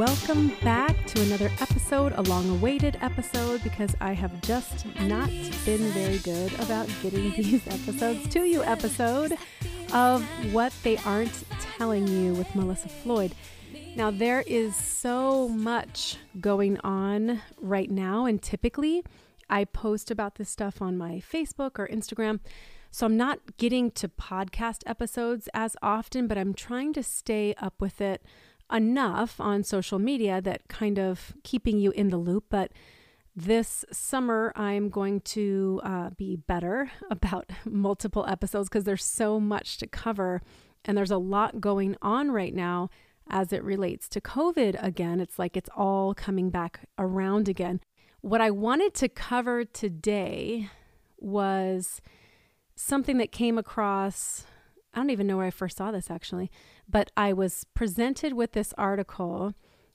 Welcome back to another episode, a long awaited episode, because I have just not been very good about getting these episodes to you. Episode of What They Aren't Telling You with Melissa Floyd. Now, there is so much going on right now, and typically I post about this stuff on my Facebook or Instagram. So I'm not getting to podcast episodes as often, but I'm trying to stay up with it enough on social media that kind of keeping you in the loop. But this summer, I'm going to uh, be better about multiple episodes because there's so much to cover and there's a lot going on right now as it relates to COVID again. It's like it's all coming back around again. What I wanted to cover today was something that came across. I don't even know where I first saw this actually, but I was presented with this article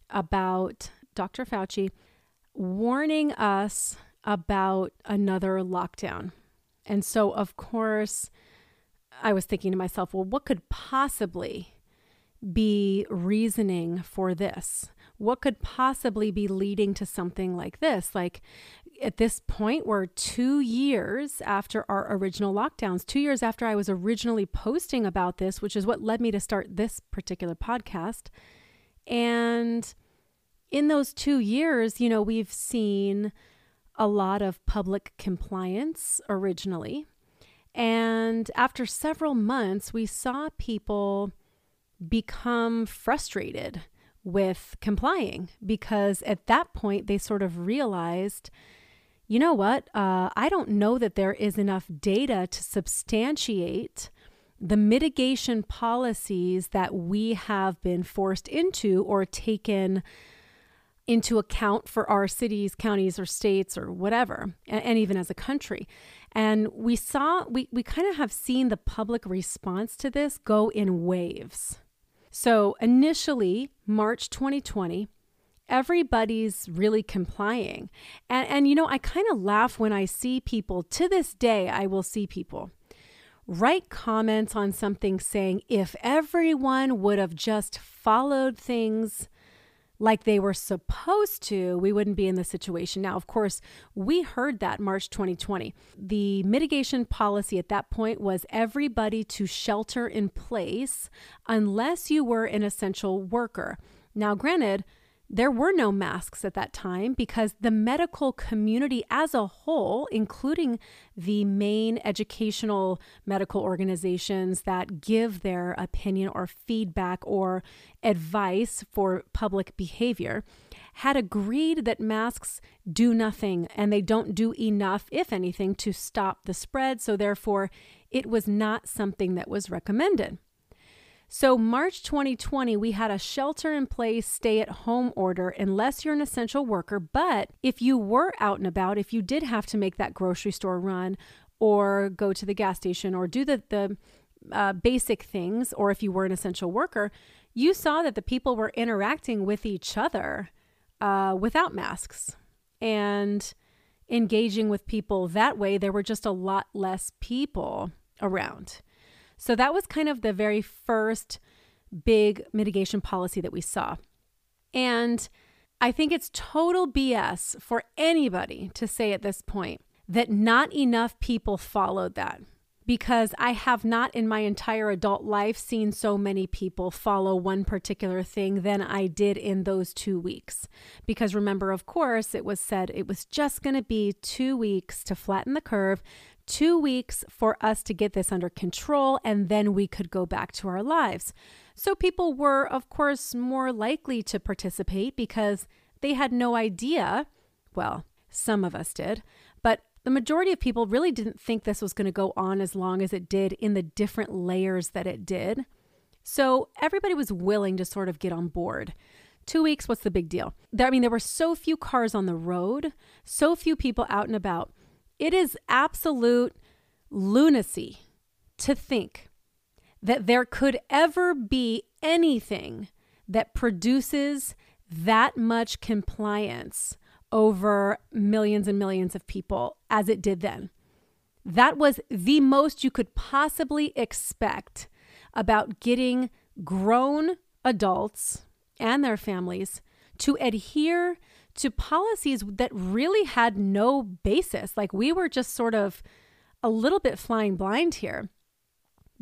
about Dr. Fauci warning us about another lockdown. And so, of course, I was thinking to myself, well, what could possibly be reasoning for this? What could possibly be leading to something like this? Like at this point, we're two years after our original lockdowns, two years after I was originally posting about this, which is what led me to start this particular podcast. And in those two years, you know, we've seen a lot of public compliance originally. And after several months, we saw people become frustrated with complying because at that point they sort of realized you know what? Uh, I don't know that there is enough data to substantiate the mitigation policies that we have been forced into or taken into account for our cities, counties, or states, or whatever, and, and even as a country. And we saw, we, we kind of have seen the public response to this go in waves. So initially, March 2020, everybody's really complying. And, and you know, I kind of laugh when I see people, to this day, I will see people write comments on something saying, if everyone would have just followed things like they were supposed to, we wouldn't be in this situation. Now, of course, we heard that March 2020. The mitigation policy at that point was everybody to shelter in place unless you were an essential worker. Now, granted, there were no masks at that time because the medical community as a whole, including the main educational medical organizations that give their opinion or feedback or advice for public behavior, had agreed that masks do nothing and they don't do enough, if anything, to stop the spread. So, therefore, it was not something that was recommended. So, March 2020, we had a shelter in place, stay at home order unless you're an essential worker. But if you were out and about, if you did have to make that grocery store run or go to the gas station or do the, the uh, basic things, or if you were an essential worker, you saw that the people were interacting with each other uh, without masks and engaging with people that way. There were just a lot less people around. So that was kind of the very first big mitigation policy that we saw. And I think it's total BS for anybody to say at this point that not enough people followed that because I have not in my entire adult life seen so many people follow one particular thing than I did in those two weeks. Because remember, of course, it was said it was just going to be two weeks to flatten the curve, two weeks for us to get this under control, and then we could go back to our lives. So people were, of course, more likely to participate because they had no idea. Well, some of us did, but the majority of people really didn't think this was going to go on as long as it did in the different layers that it did. So everybody was willing to sort of get on board. Two weeks, what's the big deal? I mean, there were so few cars on the road, so few people out and about. It is absolute lunacy to think that there could ever be anything that produces that much compliance over millions and millions of people as it did then. That was the most you could possibly expect about getting grown adults and their families to adhere to policies that really had no basis. Like we were just sort of a little bit flying blind here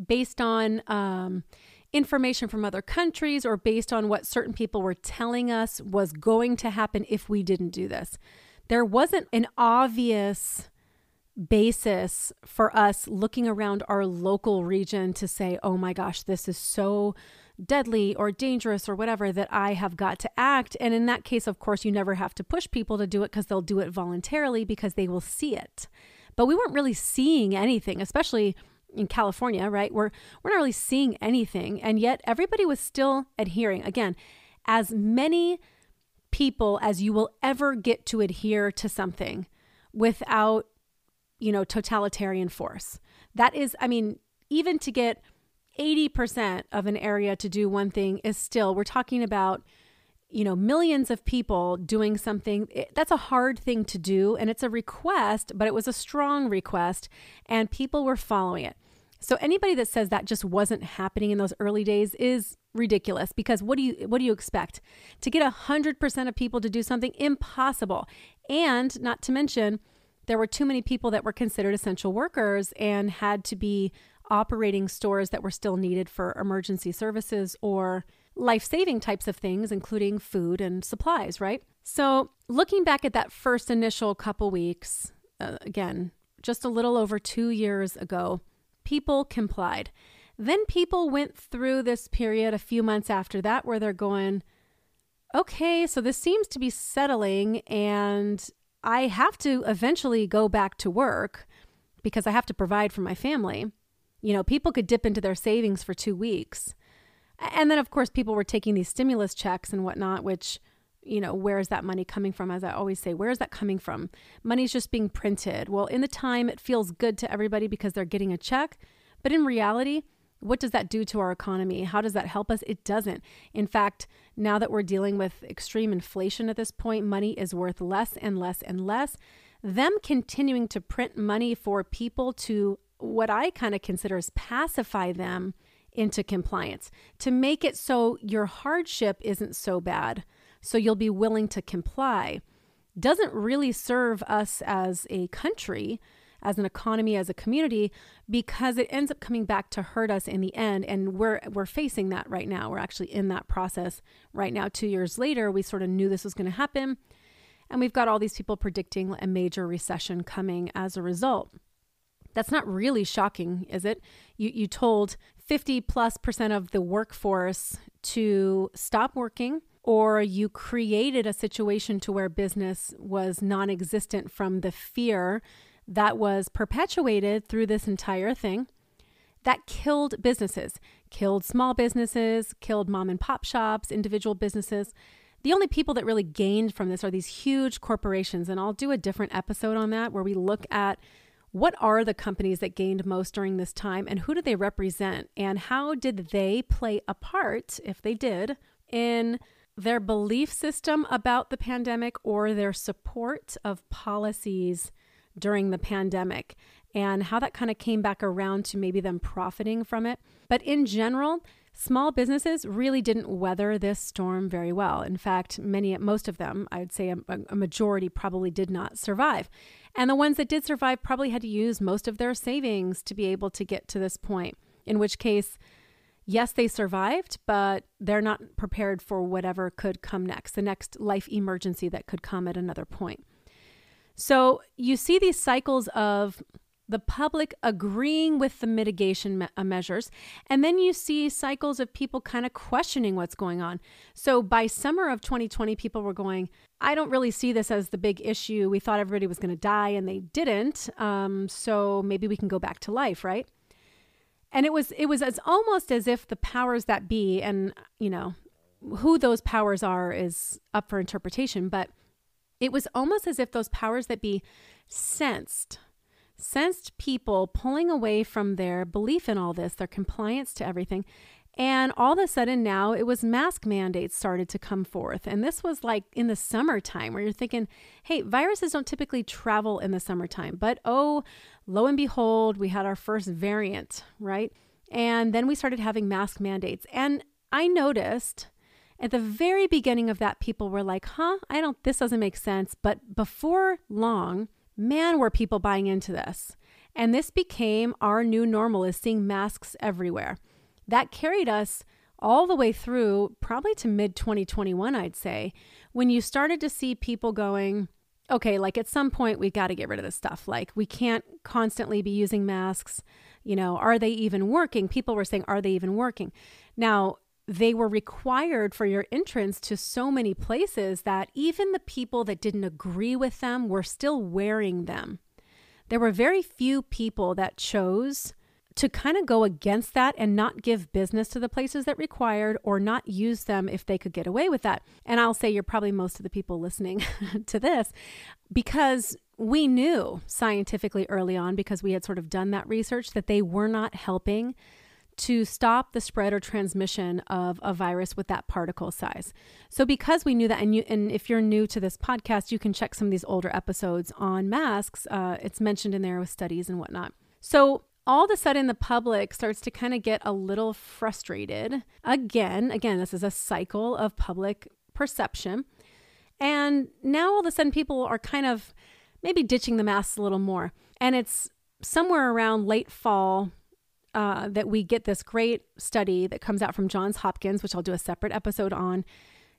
based on um, information from other countries or based on what certain people were telling us was going to happen if we didn't do this. There wasn't an obvious basis for us looking around our local region to say, oh my gosh, this is so deadly or dangerous or whatever that I have got to act. And in that case, of course, you never have to push people to do it because they'll do it voluntarily because they will see it. But we weren't really seeing anything, especially in California, right? We're we're not really seeing anything, and yet everybody was still adhering. Again, as many people as you will ever get to adhere to something without, you know, totalitarian force. That is, I mean, even to get 80% of an area to do one thing is still, we're talking about, you know, millions of people doing something. That's a hard thing to do. And it's a request, but it was a strong request, and people were following it. So anybody that says that just wasn't happening in those early days is ridiculous because what do you what do you expect to get 100% of people to do something impossible and not to mention there were too many people that were considered essential workers and had to be operating stores that were still needed for emergency services or life-saving types of things including food and supplies right so looking back at that first initial couple weeks uh, again just a little over 2 years ago people complied. Then people went through this period a few months after that where they're going, okay, so this seems to be settling, and I have to eventually go back to work because I have to provide for my family. You know, people could dip into their savings for two weeks. And then, of course, people were taking these stimulus checks and whatnot, which you know, where is that money coming from? As I always say, where is that coming from? Money's just being printed. Well, in the time, it feels good to everybody because they're getting a check. But in reality, what does that do to our economy? How does that help us? It doesn't. In fact, now that we're dealing with extreme inflation at this point, money is worth less and less and less. Them continuing to print money for people to what I kind of consider is pacify them into compliance, to make it so your hardship isn't so bad so you'll be willing to comply, doesn't really serve us as a country, as an economy, as a community, because it ends up coming back to hurt us in the end. And we're we're facing that right now. We're actually in that process right now. Two years later, we sort of knew this was going to happen. And we've got all these people predicting a major recession coming as a result. That's not really shocking, is it? You, you told 50 plus percent of the workforce to stop working or you created a situation to where business was non existent from the fear that was perpetuated through this entire thing that killed businesses, killed small businesses, killed mom and pop shops, individual businesses. The only people that really gained from this are these huge corporations. And I'll do a different episode on that where we look at what are the companies that gained most during this time and who do they represent and how did they play a part, if they did, in their belief system about the pandemic or their support of policies during the pandemic and how that kind of came back around to maybe them profiting from it. But in general, small businesses really didn't weather this storm very well. In fact, many, most of them, I'd say a, a majority probably did not survive. And the ones that did survive probably had to use most of their savings to be able to get to this point, in which case, yes, they survived, but they're not prepared for whatever could come next, the next life emergency that could come at another point. So you see these cycles of the public agreeing with the mitigation me- uh, measures, and then you see cycles of people kind of questioning what's going on. So by summer of 2020, people were going, I don't really see this as the big issue. We thought everybody was going to die, and they didn't. Um, so maybe we can go back to life, right? and it was it was as almost as if the powers that be and you know who those powers are is up for interpretation but it was almost as if those powers that be sensed sensed people pulling away from their belief in all this their compliance to everything and all of a sudden now it was mask mandates started to come forth. And this was like in the summertime where you're thinking, hey, viruses don't typically travel in the summertime. But oh, lo and behold, we had our first variant, right? And then we started having mask mandates. And I noticed, At the very beginning of that, people were like, huh, I don't, this doesn't make sense. But before long, man, were people buying into this. And this became our new normal is seeing masks everywhere. That carried us all the way through probably to mid 2021, I'd say, when you started to see people going, okay, like at some point we got to get rid of this stuff. Like we can't constantly be using masks. You know, are they even working? People were saying, are they even working? Now, they were required for your entrance to so many places that even the people that didn't agree with them were still wearing them. There were very few people that chose to kind of go against that and not give business to the places that required or not use them if they could get away with that. And I'll say you're probably most of the people listening to this because we knew scientifically early on, because we had sort of done that research, that they were not helping to stop the spread or transmission of a virus with that particle size. So because we knew that, and you, and if you're new to this podcast, you can check some of these older episodes on masks. Uh, it's mentioned in there with studies and whatnot. So all of a sudden the public starts to kind of get a little frustrated. Again, again, this is a cycle of public perception. And now all of a sudden people are kind of maybe ditching the masks a little more. And it's somewhere around late fall uh, that we get this great study that comes out from Johns Hopkins, which I'll do a separate episode on,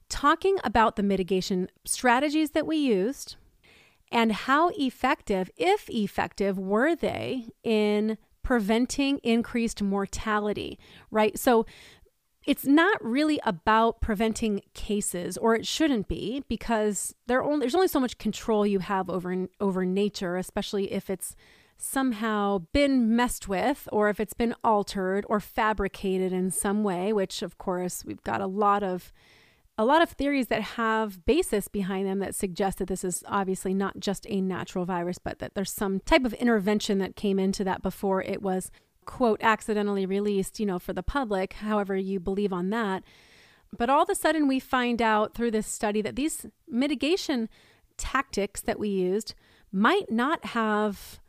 talking about the mitigation strategies that we used and how effective, if effective, were they in preventing increased mortality, right? So it's not really about preventing cases, or it shouldn't be, because only, there's only so much control you have over over nature, especially if it's somehow been messed with, or if it's been altered or fabricated in some way. Which, of course, we've got a lot of a lot of theories that have basis behind them that suggest that this is obviously not just a natural virus, but that there's some type of intervention that came into that before it was, quote, accidentally released, you know, for the public, however you believe on that. But all of a sudden, we find out through this study that these mitigation tactics that we used might not have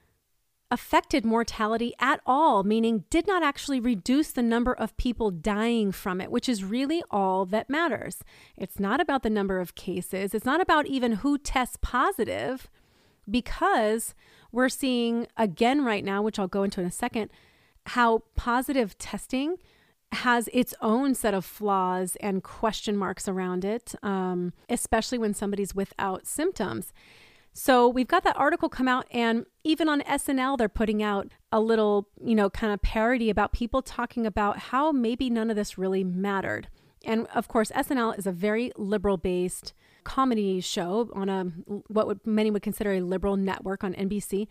affected mortality at all, meaning did not actually reduce the number of people dying from it, which is really all that matters. It's not about the number of cases, it's not about even who tests positive, because we're seeing again right now, which I'll go into in a second, how positive testing has its own set of flaws and question marks around it, um, especially when somebody's without symptoms. So we've got that article come out, and even on SNL, they're putting out a little, you know, kind of parody about people talking about how maybe none of this really mattered. And of course, SNL is a very liberal based comedy show on a what would many would consider a liberal network on NBC.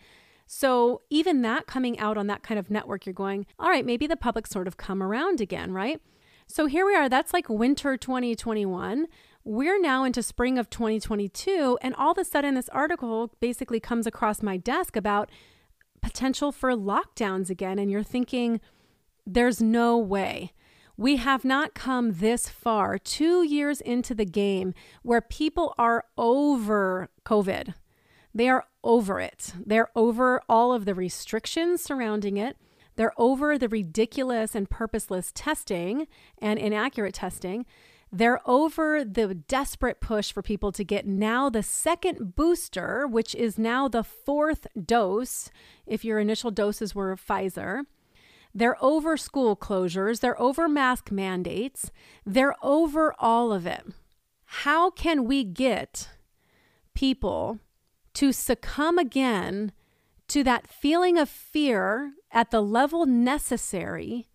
So even that coming out on that kind of network, you're going, all right, maybe the public sort of come around again, right? So here we are. That's like winter 2021. We're now into spring of 2022, and all of a sudden, this article basically comes across my desk about potential for lockdowns again. And you're thinking, there's no way. We have not come this far, two years into the game, where people are over COVID. They are over it. They're over all of the restrictions surrounding it. They're over the ridiculous and purposeless testing and inaccurate testing. They're over the desperate push for people to get now the second booster, which is now the fourth dose if your initial doses were Pfizer. They're over school closures. They're over mask mandates. They're over all of it. How can we get people to succumb again to that feeling of fear at the level necessary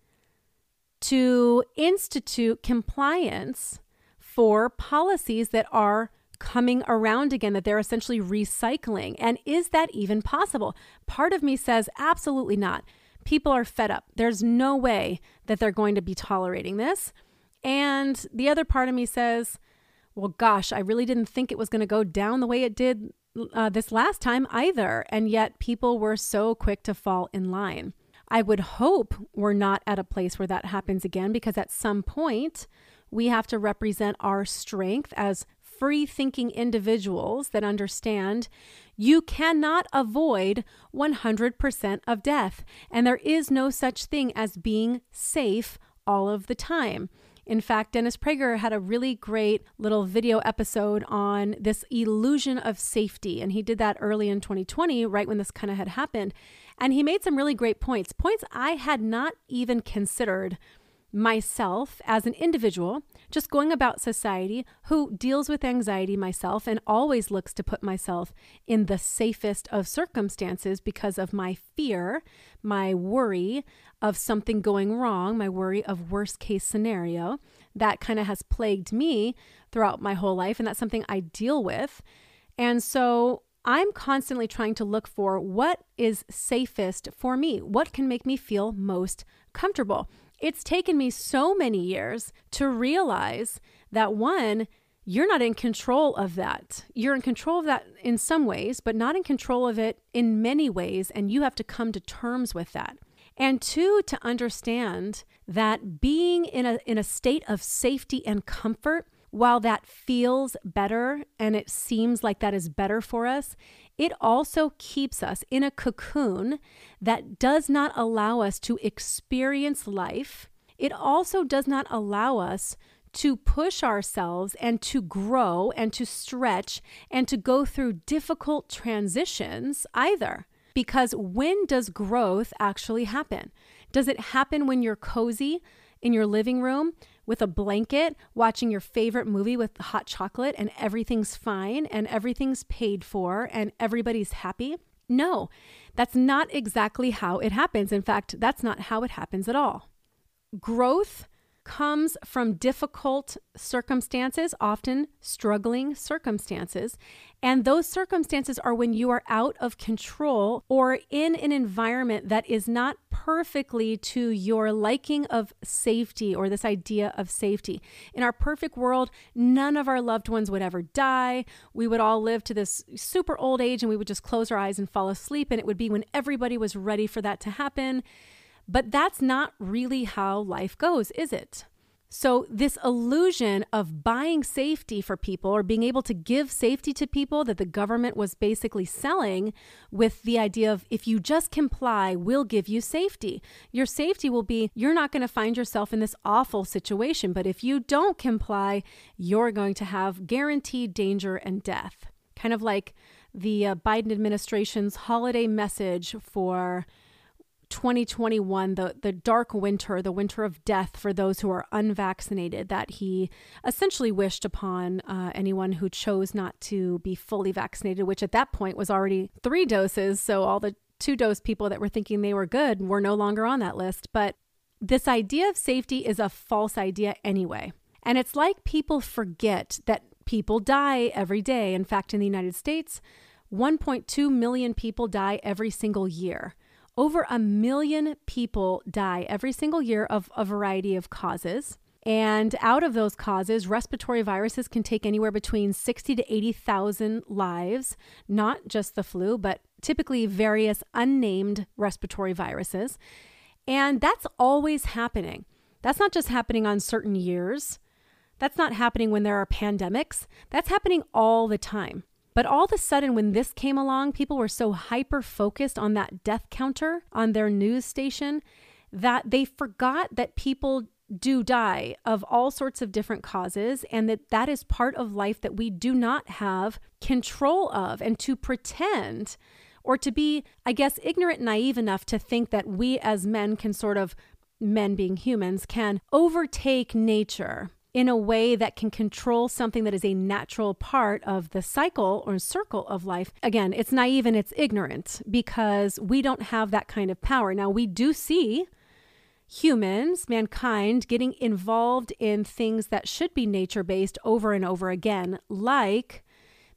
to institute compliance for policies that are coming around again, that they're essentially recycling. And is that even possible? Part of me says absolutely not. People are fed up. There's no way that they're going to be tolerating this. And the other part of me says, well, gosh, I really didn't think it was going to go down the way it did uh, this last time either. And yet people were so quick to fall in line. I would hope we're not at a place where that happens again because at some point we have to represent our strength as free thinking individuals that understand you cannot avoid 100% of death. And there is no such thing as being safe all of the time. In fact, Dennis Prager had a really great little video episode on this illusion of safety. And he did that early in 2020, right when this kind of had happened. And he made some really great points, points I had not even considered myself as an individual, just going about society who deals with anxiety myself and always looks to put myself in the safest of circumstances because of my fear, my worry of something going wrong, my worry of worst case scenario. That kind of has plagued me throughout my whole life, and that's something I deal with. And so I'm constantly trying to look for what is safest for me, what can make me feel most comfortable. It's taken me so many years to realize that one, you're not in control of that. You're in control of that in some ways, but not in control of it in many ways. And you have to come to terms with that. And two, to understand that being in a, in a state of safety and comfort, while that feels better and it seems like that is better for us, it also keeps us in a cocoon that does not allow us to experience life. It also does not allow us to push ourselves and to grow and to stretch and to go through difficult transitions either. Because when does growth actually happen? Does it happen when you're cozy in your living room with a blanket, watching your favorite movie with hot chocolate, and everything's fine and everything's paid for and everybody's happy? No, that's not exactly how it happens. In fact, that's not how it happens at all. Growth comes from difficult circumstances, often struggling circumstances. And those circumstances are when you are out of control or in an environment that is not perfectly to your liking of safety or this idea of safety. In our perfect world, none of our loved ones would ever die. We would all live to this super old age and we would just close our eyes and fall asleep. And it would be when everybody was ready for that to happen. But that's not really how life goes, is it? So, this illusion of buying safety for people or being able to give safety to people that the government was basically selling with the idea of if you just comply, we'll give you safety. Your safety will be you're not going to find yourself in this awful situation, but if you don't comply, you're going to have guaranteed danger and death. Kind of like the uh, Biden administration's holiday message for 2021, the, the dark winter, the winter of death for those who are unvaccinated, that he essentially wished upon uh, anyone who chose not to be fully vaccinated, which at that point was already three doses. So all the two dose people that were thinking they were good were no longer on that list. But this idea of safety is a false idea anyway. And it's like people forget that people die every day. In fact, in the United States, 1.2 million people die every single year. Over a million people die every single year of a variety of causes. And out of those causes, respiratory viruses can take anywhere between 60 to 80,000 lives, not just the flu, but typically various unnamed respiratory viruses. And that's always happening. That's not just happening on certain years. That's not happening when there are pandemics. That's happening all the time. But all of a sudden, when this came along, people were so hyper focused on that death counter on their news station that they forgot that people do die of all sorts of different causes and that that is part of life that we do not have control of. And to pretend or to be i guess ignorant naive enough to think that we as men can sort of men being humans can overtake nature in a way that can control something that is a natural part of the cycle or circle of life. Again, it's naive and it's ignorant because we don't have that kind of power. Now, we do see humans, mankind, getting involved in things that should be nature based over and over again, like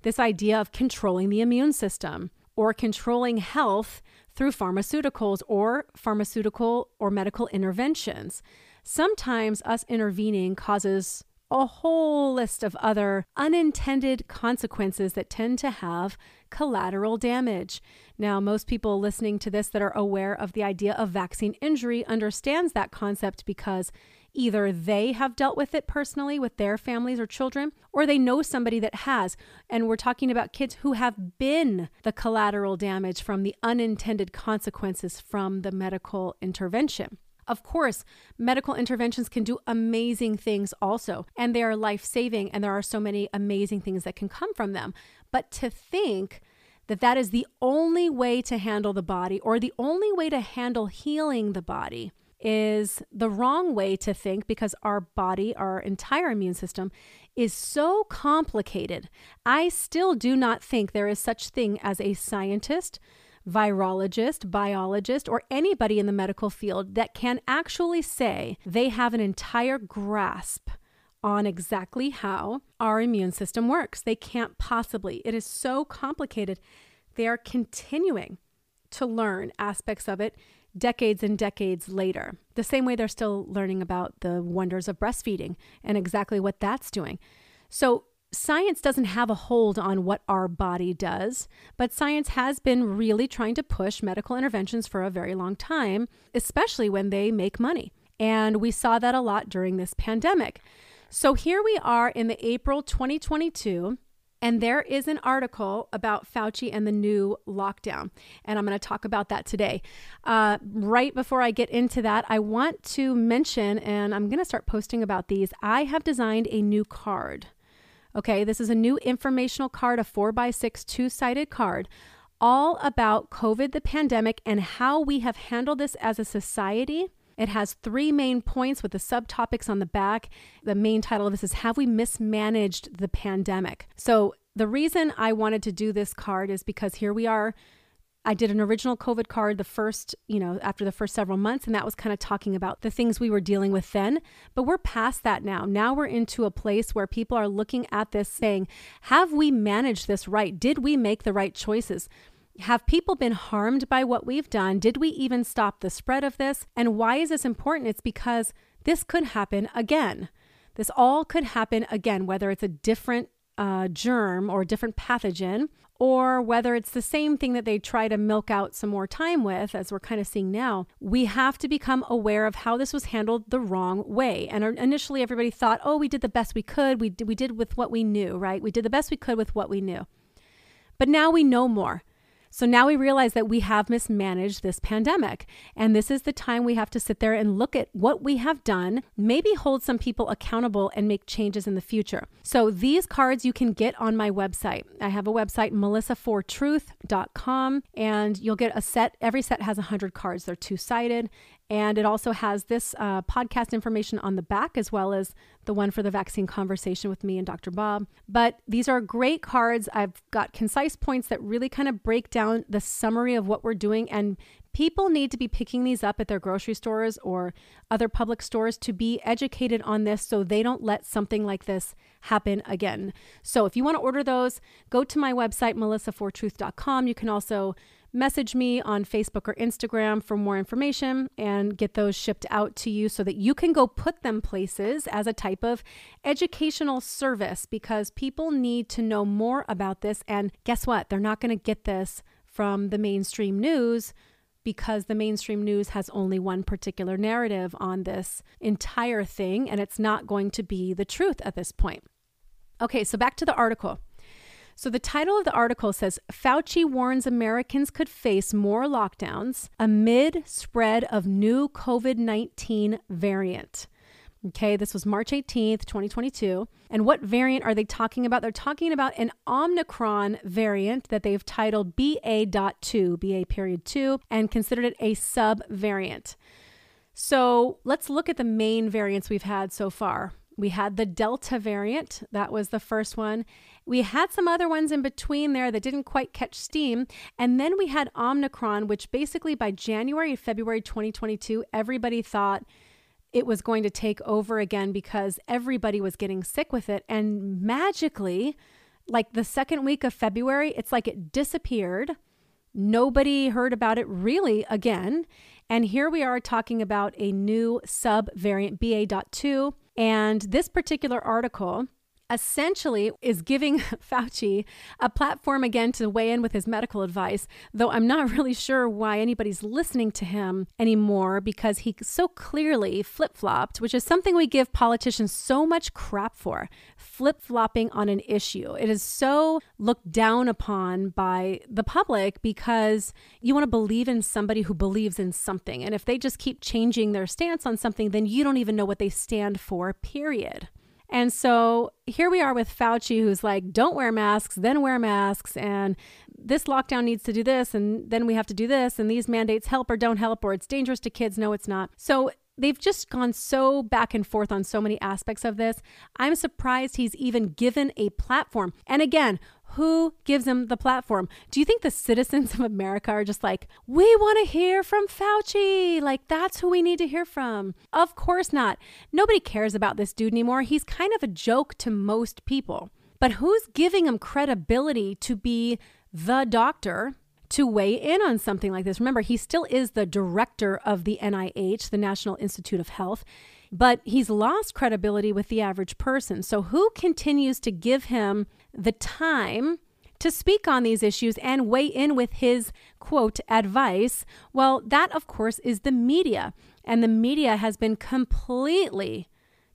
this idea of controlling the immune system or controlling health through pharmaceuticals or pharmaceutical or medical interventions sometimes us intervening causes a whole list of other unintended consequences that tend to have collateral damage. Now, most people listening to this that are aware of the idea of vaccine injury understands that concept because either they have dealt with it personally with their families or children or they know somebody that has. And we're talking about kids who have been the collateral damage from the unintended consequences from the medical intervention. Of course, medical interventions can do amazing things also, and they are life saving, and there are so many amazing things that can come from them. But to think that that is the only way to handle the body or the only way to handle healing the body is the wrong way to think because our body, our entire immune system, is so complicated. I still do not think there is such thing as a scientist, virologist, biologist, or anybody in the medical field that can actually say they have an entire grasp on exactly how our immune system works. They can't possibly. It is so complicated. They are continuing to learn aspects of it decades and decades later. The same way they're still learning about the wonders of breastfeeding and exactly what that's doing. So, science doesn't have a hold on what our body does, but science has been really trying to push medical interventions for a very long time, especially when they make money. And we saw that a lot during this pandemic. So, here we are in the April 2022 and there is an article about Fauci and the new lockdown. And I'm going to talk about that today. Uh, right before I get into that, I want to mention, and I'm going to start posting about these. I have designed a new card. Okay, this is a new informational card, a four by six two sided card, all about COVID, the pandemic, and how we have handled this as a society it has three main points with the subtopics on the back. The main title of this is Have We Mismanaged the Pandemic? So, the reason I wanted to do this card is because here we are. I did an original COVID card the first, you know, after the first several months, and that was kind of talking about the things we were dealing with then. But we're past that now. Now we're into a place where people are looking at this saying, Have we managed this right? Did we make the right choices? Have people been harmed by what we've done? Did we even stop the spread of this? And why is this important? It's because this could happen again. This all could happen again, whether it's a different uh, germ or a different pathogen, or whether it's the same thing that they try to milk out some more time with, as we're kind of seeing now, we have to become aware of how this was handled the wrong way. And initially, everybody thought, oh, we did the best we could. We did, we did with what we knew, right? We did the best we could with what we knew. But now we know more. So now we realize that we have mismanaged this pandemic. And this is the time we have to sit there and look at what we have done, maybe hold some people accountable and make changes in the future. So these cards you can get on my website. I have a website, melissafortruth.com, and you'll get a set. Every set has 100 cards. They're two sided. And it also has this uh, podcast information on the back, as well as the one for the vaccine conversation with me and Dr. Bob. But these are great cards. I've got concise points that really kind of break down the summary of what we're doing. And people need to be picking these up at their grocery stores or other public stores to be educated on this so they don't let something like this happen again. So if you want to order those, go to my website, melissafortruth.com. You can also message me on Facebook or Instagram for more information and get those shipped out to you so that you can go put them places as a type of educational service because people need to know more about this. And guess what? They're not going to get this from the mainstream news because the mainstream news has only one particular narrative on this entire thing, and it's not going to be the truth at this point. Okay, so back to the article. So the title of the article says Fauci warns Americans could face more lockdowns amid spread of new COVID 19 variant. Okay, this was March 18th, 2022. And what variant are they talking about? They're talking about an Omicron variant that they've titled BA.2, BA period 2, and considered it a sub variant. So let's look at the main variants we've had so far. We had the Delta variant, that was the first one. We had some other ones in between there that didn't quite catch steam. And then we had Omicron, which basically by January, February 2022, everybody thought it was going to take over again because everybody was getting sick with it. And magically, like the second week of February, it's like it disappeared. Nobody heard about it really again. And here we are talking about a new sub variant BA.2. And this particular article essentially is giving Fauci a platform again to weigh in with his medical advice, though I'm not really sure why anybody's listening to him anymore because he so clearly flip flopped, which is something we give politicians so much crap for flip flopping on an issue. It is so looked down upon by the public because you want to believe in somebody who believes in something. And if they just keep changing their stance on something, then you don't even know what they stand for, period. And so here we are with Fauci, who's like, don't wear masks, then wear masks. And this lockdown needs to do this. And then we have to do this. And these mandates help or don't help, or it's dangerous to kids. No, it's not. So they've just gone so back and forth on so many aspects of this. I'm surprised he's even given a platform. And again, who gives him the platform? Do you think the citizens of America are just like, we want to hear from Fauci? Like, that's who we need to hear from. Of course not. Nobody cares about this dude anymore. He's kind of a joke to most people. But who's giving him credibility to be the doctor to weigh in on something like this? Remember, he still is the director of the NIH, the National Institute of Health but he's lost credibility with the average person. So, who continues to give him the time to speak on these issues and weigh in with his quote advice? Well, that, of course, is the media. And the media has been completely,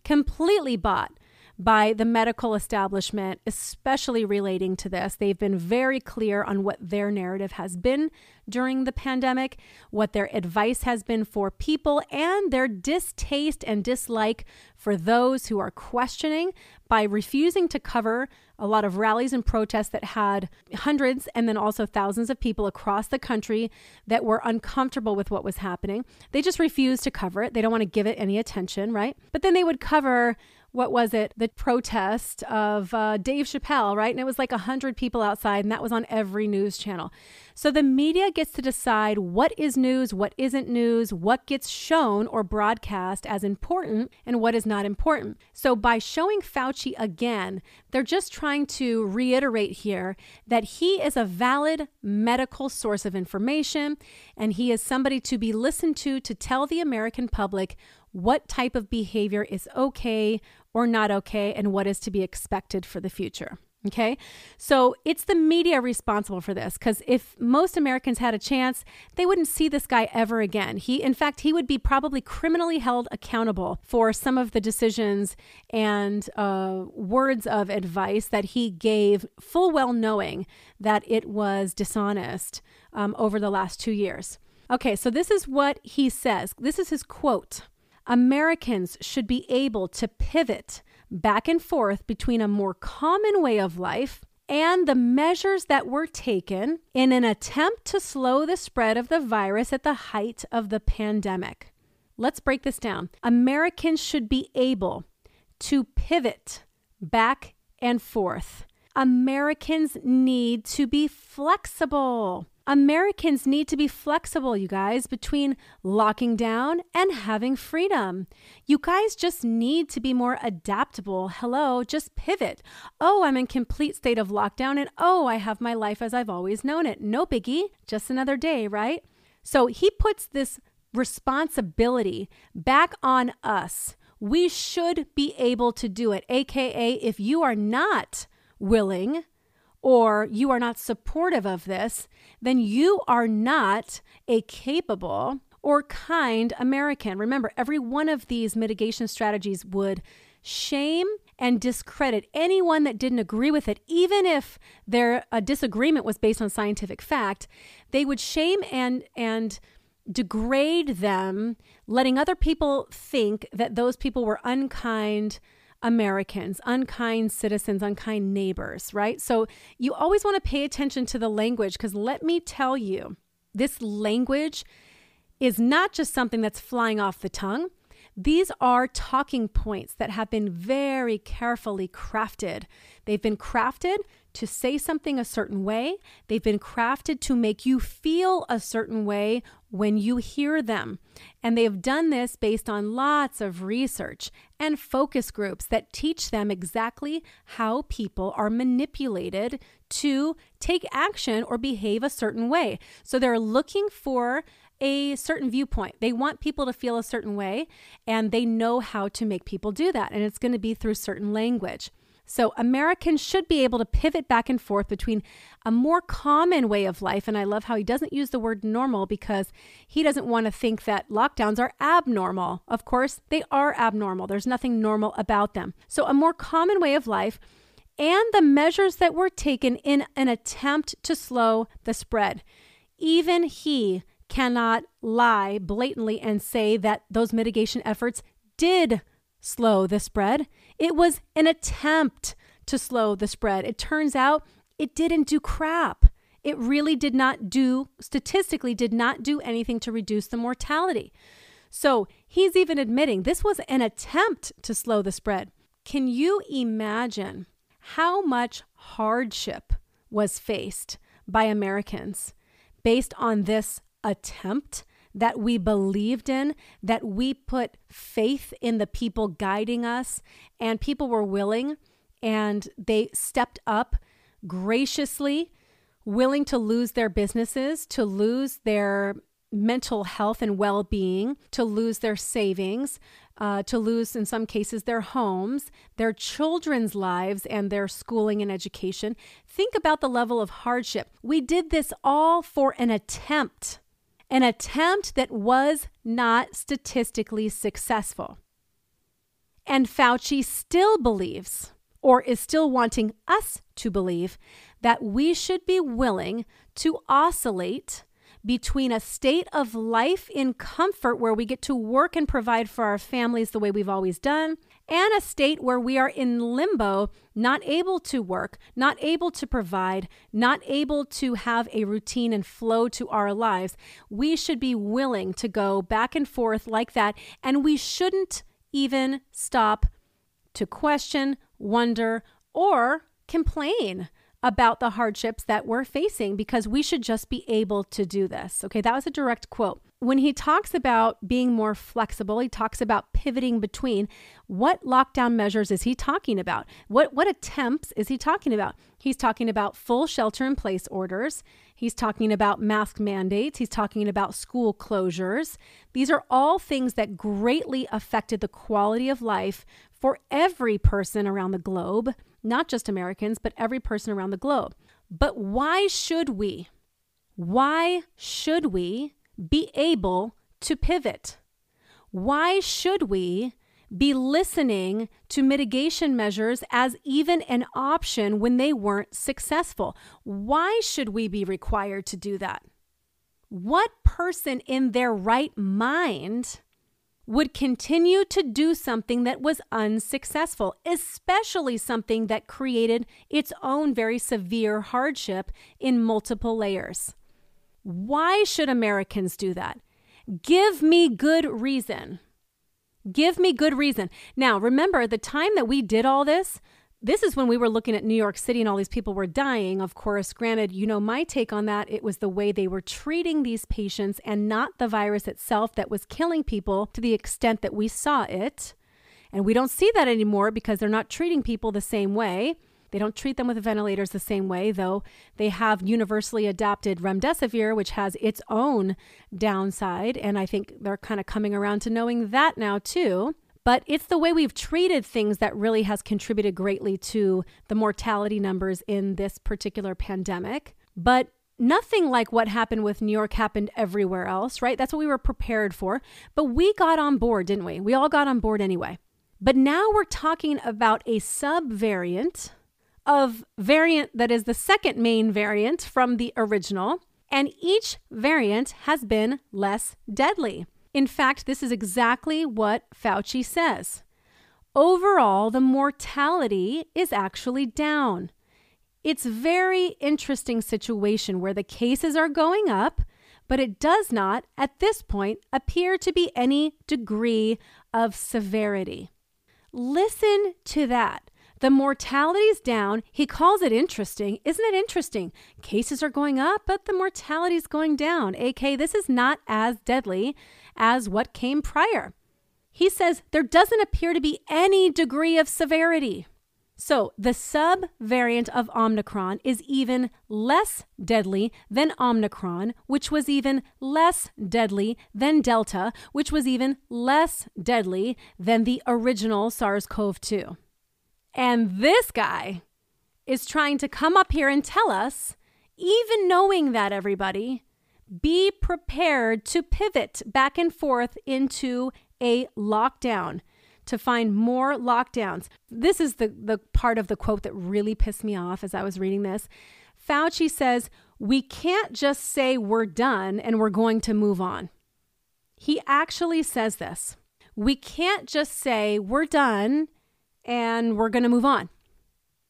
completely bought by the medical establishment, especially relating to this. They've been very clear on what their narrative has been during the pandemic, what their advice has been for people, and their distaste and dislike for those who are questioning by refusing to cover a lot of rallies and protests that had hundreds and then also thousands of people across the country that were uncomfortable with what was happening. They just refused to cover it. They don't want to give it any attention, right? But then they would cover what was it? The protest of uh, Dave Chappelle, right? And it was like 100 people outside, and that was on every news channel. So the media gets to decide what is news, what isn't news, what gets shown or broadcast as important, and what is not important. So by showing Fauci again, they're just trying to reiterate here that he is a valid medical source of information, and he is somebody to be listened to to tell the American public what type of behavior is okay or not okay and what is to be expected for the future. Okay. So it's the media responsible for this because if most Americans had a chance, they wouldn't see this guy ever again. He, in fact, he would be probably criminally held accountable for some of the decisions and uh, words of advice that he gave, full well knowing that it was dishonest um, over the last two years. Okay. So this is what he says. This is his quote. Americans should be able to pivot back and forth between a more common way of life and the measures that were taken in an attempt to slow the spread of the virus at the height of the pandemic. Let's break this down. Americans should be able to pivot back and forth. Americans need to be flexible. Americans need to be flexible, you guys, between locking down and having freedom. You guys just need to be more adaptable. Hello, just pivot. Oh, I'm in complete state of lockdown and oh, I have my life as I've always known it. No biggie, just another day, right? So he puts this responsibility back on us. We should be able to do it. AKA, if you are not willing, or you are not supportive of this, then you are not a capable or kind American. Remember, every one of these mitigation strategies would shame and discredit anyone that didn't agree with it, even if their disagreement was based on scientific fact. They would shame and and degrade them, letting other people think that those people were unkind Americans, unkind citizens, unkind neighbors, right? So you always want to pay attention to the language because let me tell you, this language is not just something that's flying off the tongue. These are talking points that have been very carefully crafted. They've been crafted to say something a certain way, they've been crafted to make you feel a certain way when you hear them. And they have done this based on lots of research and focus groups that teach them exactly how people are manipulated to take action or behave a certain way. So they're looking for a certain viewpoint. They want people to feel a certain way, and they know how to make people do that. And it's going to be through certain language. So, Americans should be able to pivot back and forth between a more common way of life. And I love how he doesn't use the word normal because he doesn't want to think that lockdowns are abnormal. Of course, they are abnormal, there's nothing normal about them. So, a more common way of life and the measures that were taken in an attempt to slow the spread. Even he cannot lie blatantly and say that those mitigation efforts did slow the spread. It was an attempt to slow the spread. It turns out it didn't do crap. It really did not do, statistically, did not do anything to reduce the mortality. So he's even admitting this was an attempt to slow the spread. Can you imagine how much hardship was faced by Americans based on this attempt that we believed in, that we put faith in the people guiding us, and people were willing and they stepped up graciously, willing to lose their businesses, to lose their mental health and well being, to lose their savings, uh, to lose, in some cases, their homes, their children's lives, and their schooling and education. Think about the level of hardship. We did this all for an attempt an attempt that was not statistically successful. And Fauci still believes, or is still wanting us to believe, that we should be willing to oscillate between a state of life in comfort where we get to work and provide for our families the way we've always done and a state where we are in limbo, not able to work, not able to provide, not able to have a routine and flow to our lives, we should be willing to go back and forth like that. And we shouldn't even stop to question, wonder, or complain about the hardships that we're facing because we should just be able to do this. Okay, that was a direct quote. When he talks about being more flexible, he talks about pivoting between what lockdown measures is he talking about? What what attempts is he talking about? He's talking about full shelter in place orders. He's talking about mask mandates. He's talking about school closures. These are all things that greatly affected the quality of life for every person around the globe not just Americans, but every person around the globe. But why should we? Why should we be able to pivot? Why should we be listening to mitigation measures as even an option when they weren't successful? Why should we be required to do that? What person in their right mind would continue to do something that was unsuccessful, especially something that created its own very severe hardship in multiple layers. Why should Americans do that? Give me good reason. Give me good reason. Now, remember the time that we did all this, this is when we were looking at New York City and all these people were dying. Of course, granted, you know, my take on that, it was the way they were treating these patients and not the virus itself that was killing people to the extent that we saw it. And we don't see that anymore because they're not treating people the same way. They don't treat them with ventilators the same way, though they have universally adapted remdesivir, which has its own downside. And I think they're kind of coming around to knowing that now, too. But it's the way we've treated things that really has contributed greatly to the mortality numbers in this particular pandemic. But nothing like what happened with New York happened everywhere else, right? That's what we were prepared for. But we got on board, didn't we? We all got on board anyway. But now we're talking about a subvariant of variant that is the second main variant from the original, and each variant has been less deadly. In fact, this is exactly what Fauci says. Overall, the mortality is actually down. It's very interesting situation where the cases are going up, but it does not at this point appear to be any degree of severity. Listen to that. The mortality's down. He calls it interesting. Isn't it interesting? Cases are going up, but the mortality's going down. AK, this is not as deadly as what came prior. He says there doesn't appear to be any degree of severity. So, the sub variant of Omicron is even less deadly than Omicron, which was even less deadly than Delta, which was even less deadly than the original SARS CoV 2. And this guy is trying to come up here and tell us, even knowing that, everybody, be prepared to pivot back and forth into a lockdown to find more lockdowns. This is the, the part of the quote that really pissed me off as I was reading this. Fauci says, We can't just say we're done and we're going to move on. He actually says this. We can't just say we're done and we're going to move on.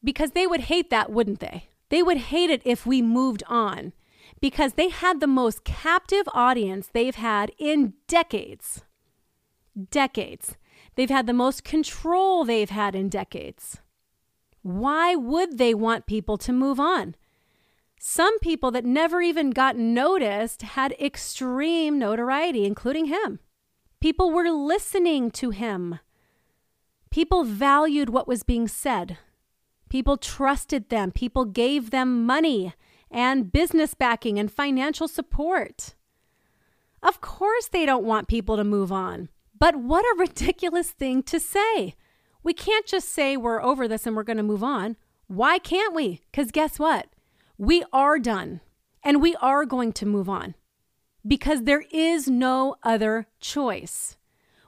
Because they would hate that, wouldn't they? They would hate it if we moved on because they had the most captive audience they've had in decades. Decades. They've had the most control they've had in decades. Why would they want people to move on? Some people that never even got noticed had extreme notoriety, including him. People were listening to him. People valued what was being said. People trusted them. People gave them money and business backing and financial support. Of course, they don't want people to move on. But what a ridiculous thing to say. We can't just say we're over this and we're going to move on. Why can't we? Because guess what? We are done and we are going to move on because there is no other choice.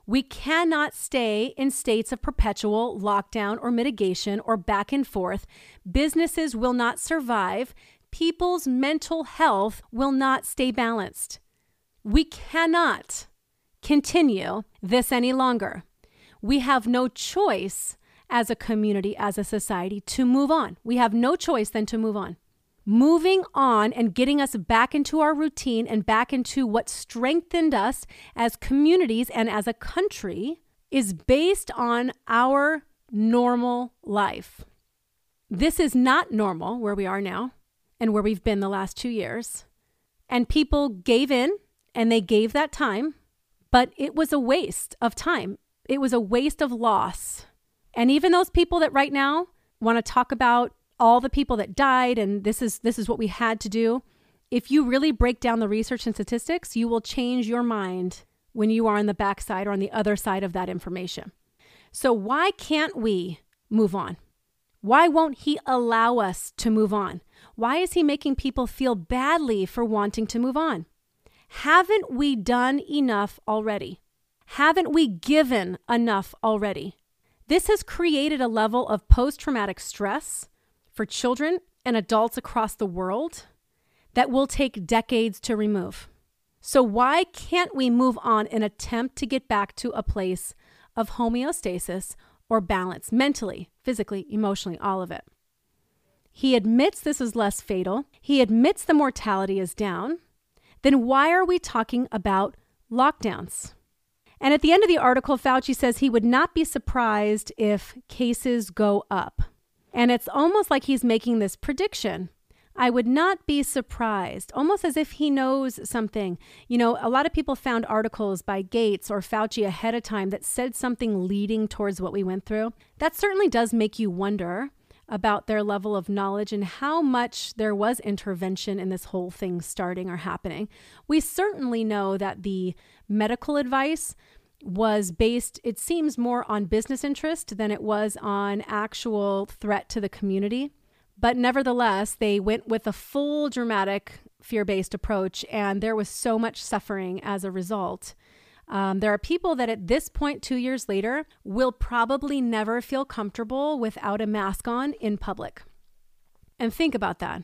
We cannot stay in states of perpetual lockdown or mitigation or back and forth. Businesses will not survive. People's mental health will not stay balanced. We cannot continue this any longer. We have no choice as a community, as a society, to move on. We have no choice than to move on moving on and getting us back into our routine and back into what strengthened us as communities and as a country is based on our normal life. This is not normal where we are now and where we've been the last two years. And people gave in and they gave that time, but it was a waste of time. It was a waste of loss. And even those people that right now want to talk about all the people that died and this is this is what we had to do. If you really break down the research and statistics you will change your mind when you are on the backside or on the other side of that information. So why can't we move on? Why won't he allow us to move on? Why is he making people feel badly for wanting to move on? Haven't we done enough already? Haven't we given enough already? This has created a level of post traumatic stress for children and adults across the world that will take decades to remove. So, why can't we move on and attempt to get back to a place of homeostasis or balance mentally, physically, emotionally, all of it? He admits this is less fatal. He admits the mortality is down. Then why are we talking about lockdowns? And at the end of the article, Fauci says he would not be surprised if cases go up. And it's almost like he's making this prediction. I would not be surprised, almost as if he knows something. You know, a lot of people found articles by Gates or Fauci ahead of time that said something leading towards what we went through. That certainly does make you wonder about their level of knowledge and how much there was intervention in this whole thing starting or happening. We certainly know that the medical advice was based, it seems, more on business interest than it was on actual threat to the community. But nevertheless, they went with a full dramatic fear based approach, and there was so much suffering as a result. Um, there are people that at this point, two years later, will probably never feel comfortable without a mask on in public. And think about that.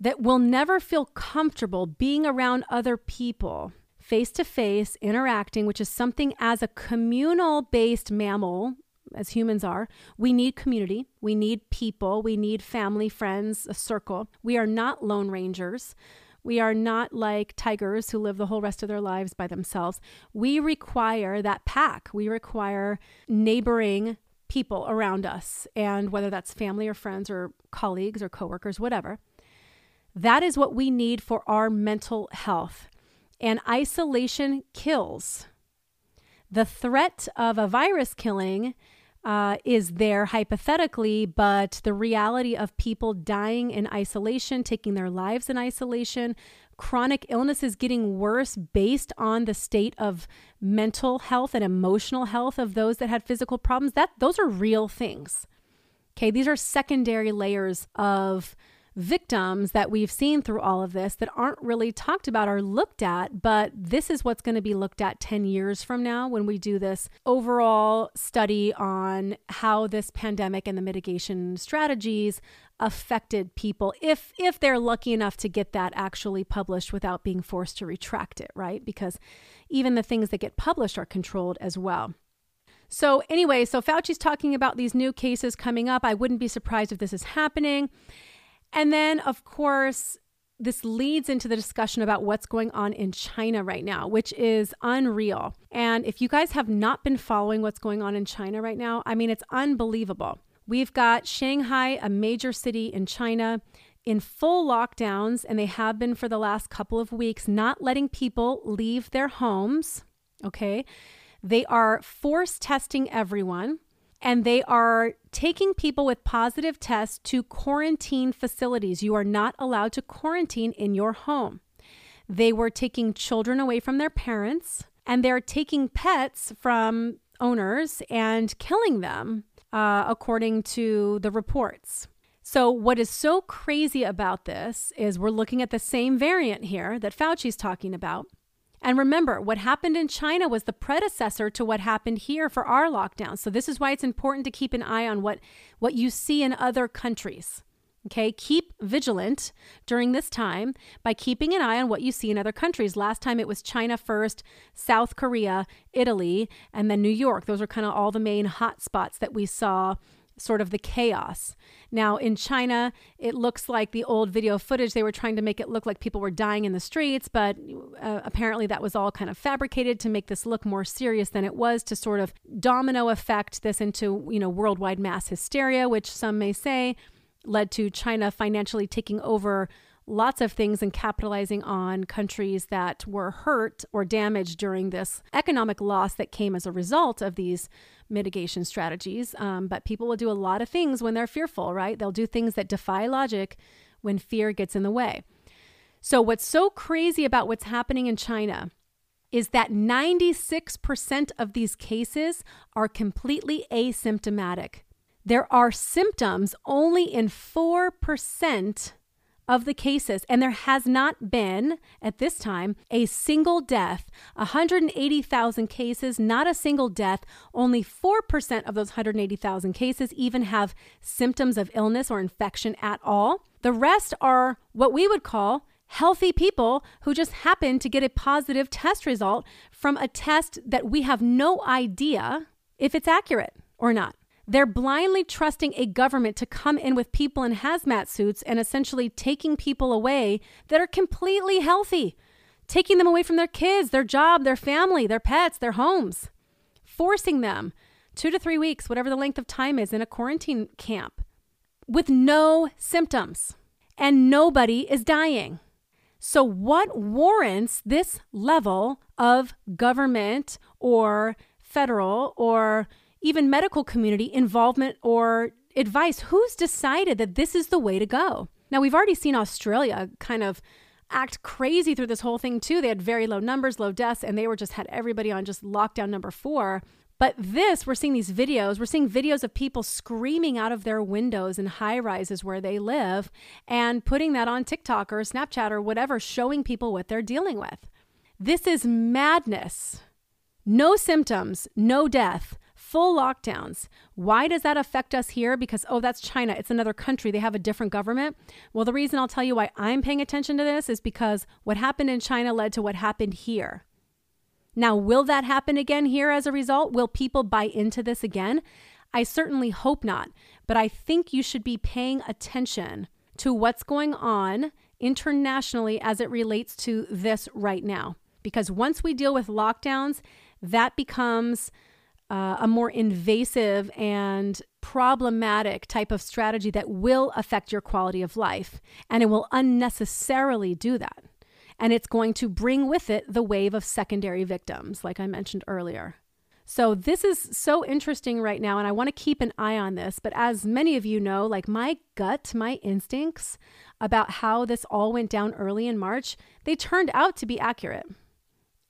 That will never feel comfortable being around other people face to face interacting, which is something as a communal based mammal, as humans are, we need community. We need people. We need family, friends, a circle. We are not lone rangers. We are not like tigers who live the whole rest of their lives by themselves. We require that pack. We require neighboring people around us, and whether that's family or friends or colleagues or coworkers, whatever. That is what we need for our mental health and isolation kills. The threat of a virus killing uh, is there hypothetically, but the reality of people dying in isolation, taking their lives in isolation, chronic illnesses getting worse based on the state of mental health and emotional health of those that had physical problems, that those are real things. Okay, these are secondary layers of victims that we've seen through all of this that aren't really talked about or looked at, but this is what's going to be looked at 10 years from now when we do this overall study on how this pandemic and the mitigation strategies affected people if if they're lucky enough to get that actually published without being forced to retract it, right? Because even the things that get published are controlled as well. So, anyway, so Fauci's talking about these new cases coming up. I wouldn't be surprised if this is happening. And then, of course, this leads into the discussion about what's going on in China right now, which is unreal. And if you guys have not been following what's going on in China right now, I mean, it's unbelievable. We've got Shanghai, a major city in China, in full lockdowns, and they have been for the last couple of weeks, not letting people leave their homes. Okay. They are force testing everyone and they are taking people with positive tests to quarantine facilities. You are not allowed to quarantine in your home. They were taking children away from their parents, and they're taking pets from owners and killing them, uh, according to the reports. So, what is so crazy about this is we're looking at the same variant here that Fauci's talking about. And remember, what happened in China was the predecessor to what happened here for our lockdown. So this is why it's important to keep an eye on what what you see in other countries. Okay, keep vigilant during this time by keeping an eye on what you see in other countries. Last time it was China first, South Korea, Italy, and then New York. Those are kind of all the main hot spots that we saw sort of the chaos. Now, in China, it looks like the old video footage, they were trying to make it look like people were dying in the streets, but uh, apparently that was all kind of fabricated to make this look more serious than it was to sort of domino effect this into, you know, worldwide mass hysteria, which some may say led to China financially taking over lots of things and capitalizing on countries that were hurt or damaged during this economic loss that came as a result of these mitigation strategies. Um, but people will do a lot of things when they're fearful, right? They'll do things that defy logic when fear gets in the way. So, what's so crazy about what's happening in China is that 96% of these cases are completely asymptomatic. There are symptoms only in 4% of the cases, and there has not been at this time a single death. 180,000 cases, not a single death. Only 4% of those 180,000 cases even have symptoms of illness or infection at all. The rest are what we would call healthy people who just happen to get a positive test result from a test that we have no idea if it's accurate or not. They're blindly trusting a government to come in with people in hazmat suits and essentially taking people away that are completely healthy, taking them away from their kids, their job, their family, their pets, their homes, forcing them two to three weeks, whatever the length of time is, in a quarantine camp with no symptoms. And nobody is dying. So, what warrants this level of government or federal or even medical community involvement or advice. Who's decided that this is the way to go? Now, we've already seen Australia kind of act crazy through this whole thing, too. They had very low numbers, low deaths, and they were just had everybody on just lockdown number four. But this, we're seeing these videos, we're seeing videos of people screaming out of their windows in high rises where they live and putting that on TikTok or Snapchat or whatever, showing people what they're dealing with. This is madness. No symptoms, no death full lockdowns. Why does that affect us here? Because, oh, that's China. It's another country. They have a different government. Well, the reason I'll tell you why I'm paying attention to this is because what happened in China led to what happened here. Now, will that happen again here as a result? Will people buy into this again? I certainly hope not. But I think you should be paying attention to what's going on internationally as it relates to this right now. Because once we deal with lockdowns, that becomes uh, a more invasive and problematic type of strategy that will affect your quality of life. And it will unnecessarily do that. And it's going to bring with it the wave of secondary victims, like I mentioned earlier. So, this is so interesting right now, and I want to keep an eye on this. But as many of you know, like my gut, my instincts about how this all went down early in March, they turned out to be accurate.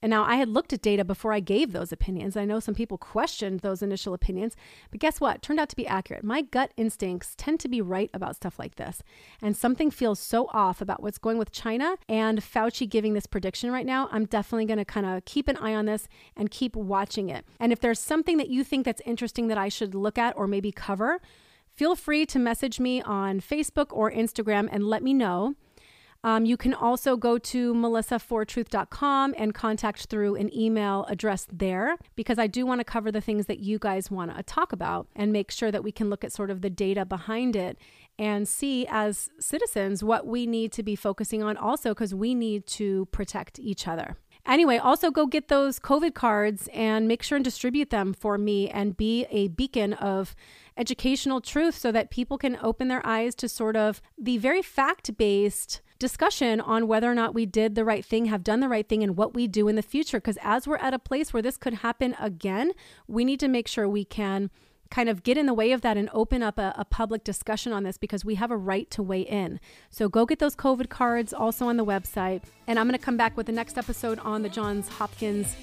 And now I had looked at data before I gave those opinions. I know some people questioned those initial opinions, but guess what? Turned out to be accurate. My gut instincts tend to be right about stuff like this. And something feels so off about what's going with China and Fauci giving this prediction right now. I'm definitely going to kind of keep an eye on this and keep watching it. And if there's something that you think that's interesting that I should look at or maybe cover, feel free to message me on Facebook or Instagram and let me know. Um, you can also go to melissafortruth.com and contact through an email address there because I do want to cover the things that you guys want to talk about and make sure that we can look at sort of the data behind it and see as citizens what we need to be focusing on also because we need to protect each other. Anyway, also go get those COVID cards and make sure and distribute them for me and be a beacon of educational truth so that people can open their eyes to sort of the very fact based discussion on whether or not we did the right thing, have done the right thing, and what we do in the future. Because as we're at a place where this could happen again, we need to make sure we can kind of get in the way of that and open up a, a, public discussion on this because we have a right to weigh in. So go get those COVID cards also on the website. And I'm going to come back with the next episode on the Johns Hopkins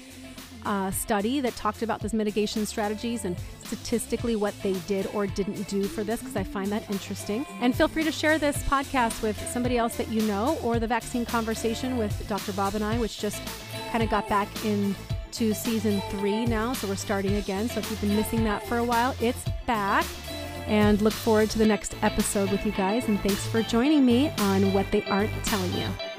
uh, study that talked about those mitigation strategies and statistically what they did or didn't do for this because I find that interesting. And feel free to share this podcast with somebody else that you know or the vaccine conversation with Dr. Bob and I, which just kind of got back into season three now. So we're starting again. So if you've been missing that for a while, it's back. And look forward to the next episode with you guys. And thanks for joining me on What They Aren't Telling You.